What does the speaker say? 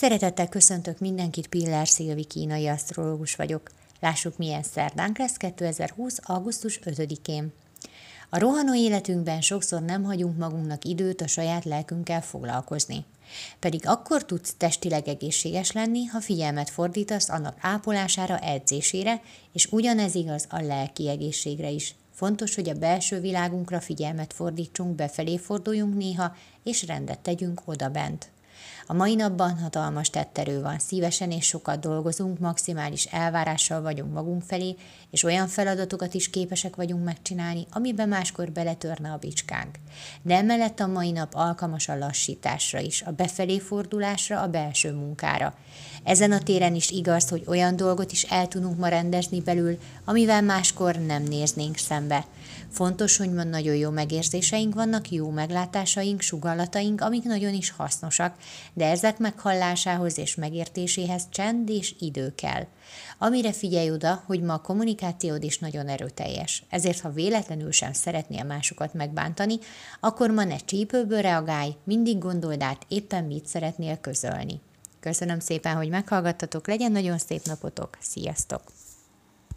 Szeretettel köszöntök mindenkit, Piller Szilvi kínai asztrológus vagyok. Lássuk, milyen szerdánk lesz 2020. augusztus 5-én. A rohanó életünkben sokszor nem hagyunk magunknak időt a saját lelkünkkel foglalkozni. Pedig akkor tudsz testileg egészséges lenni, ha figyelmet fordítasz annak ápolására, edzésére, és ugyanez igaz a lelki egészségre is. Fontos, hogy a belső világunkra figyelmet fordítsunk, befelé forduljunk néha, és rendet tegyünk oda-bent. A mai napban hatalmas tetterő van, szívesen és sokat dolgozunk, maximális elvárással vagyunk magunk felé, és olyan feladatokat is képesek vagyunk megcsinálni, amiben máskor beletörne a bicskánk. De emellett a mai nap alkalmas a lassításra is, a befelé fordulásra, a belső munkára. Ezen a téren is igaz, hogy olyan dolgot is el tudunk ma rendezni belül, amivel máskor nem néznénk szembe. Fontos, hogy nagyon jó megérzéseink vannak, jó meglátásaink, sugallataink, amik nagyon is hasznosak, de ezek meghallásához és megértéséhez csend és idő kell. Amire figyelj oda, hogy ma a kommunikációd is nagyon erőteljes. Ezért, ha véletlenül sem szeretnél másokat megbántani, akkor ma ne csípőből reagálj, mindig gondold át éppen mit szeretnél közölni. Köszönöm szépen, hogy meghallgattatok, legyen nagyon szép napotok, sziasztok!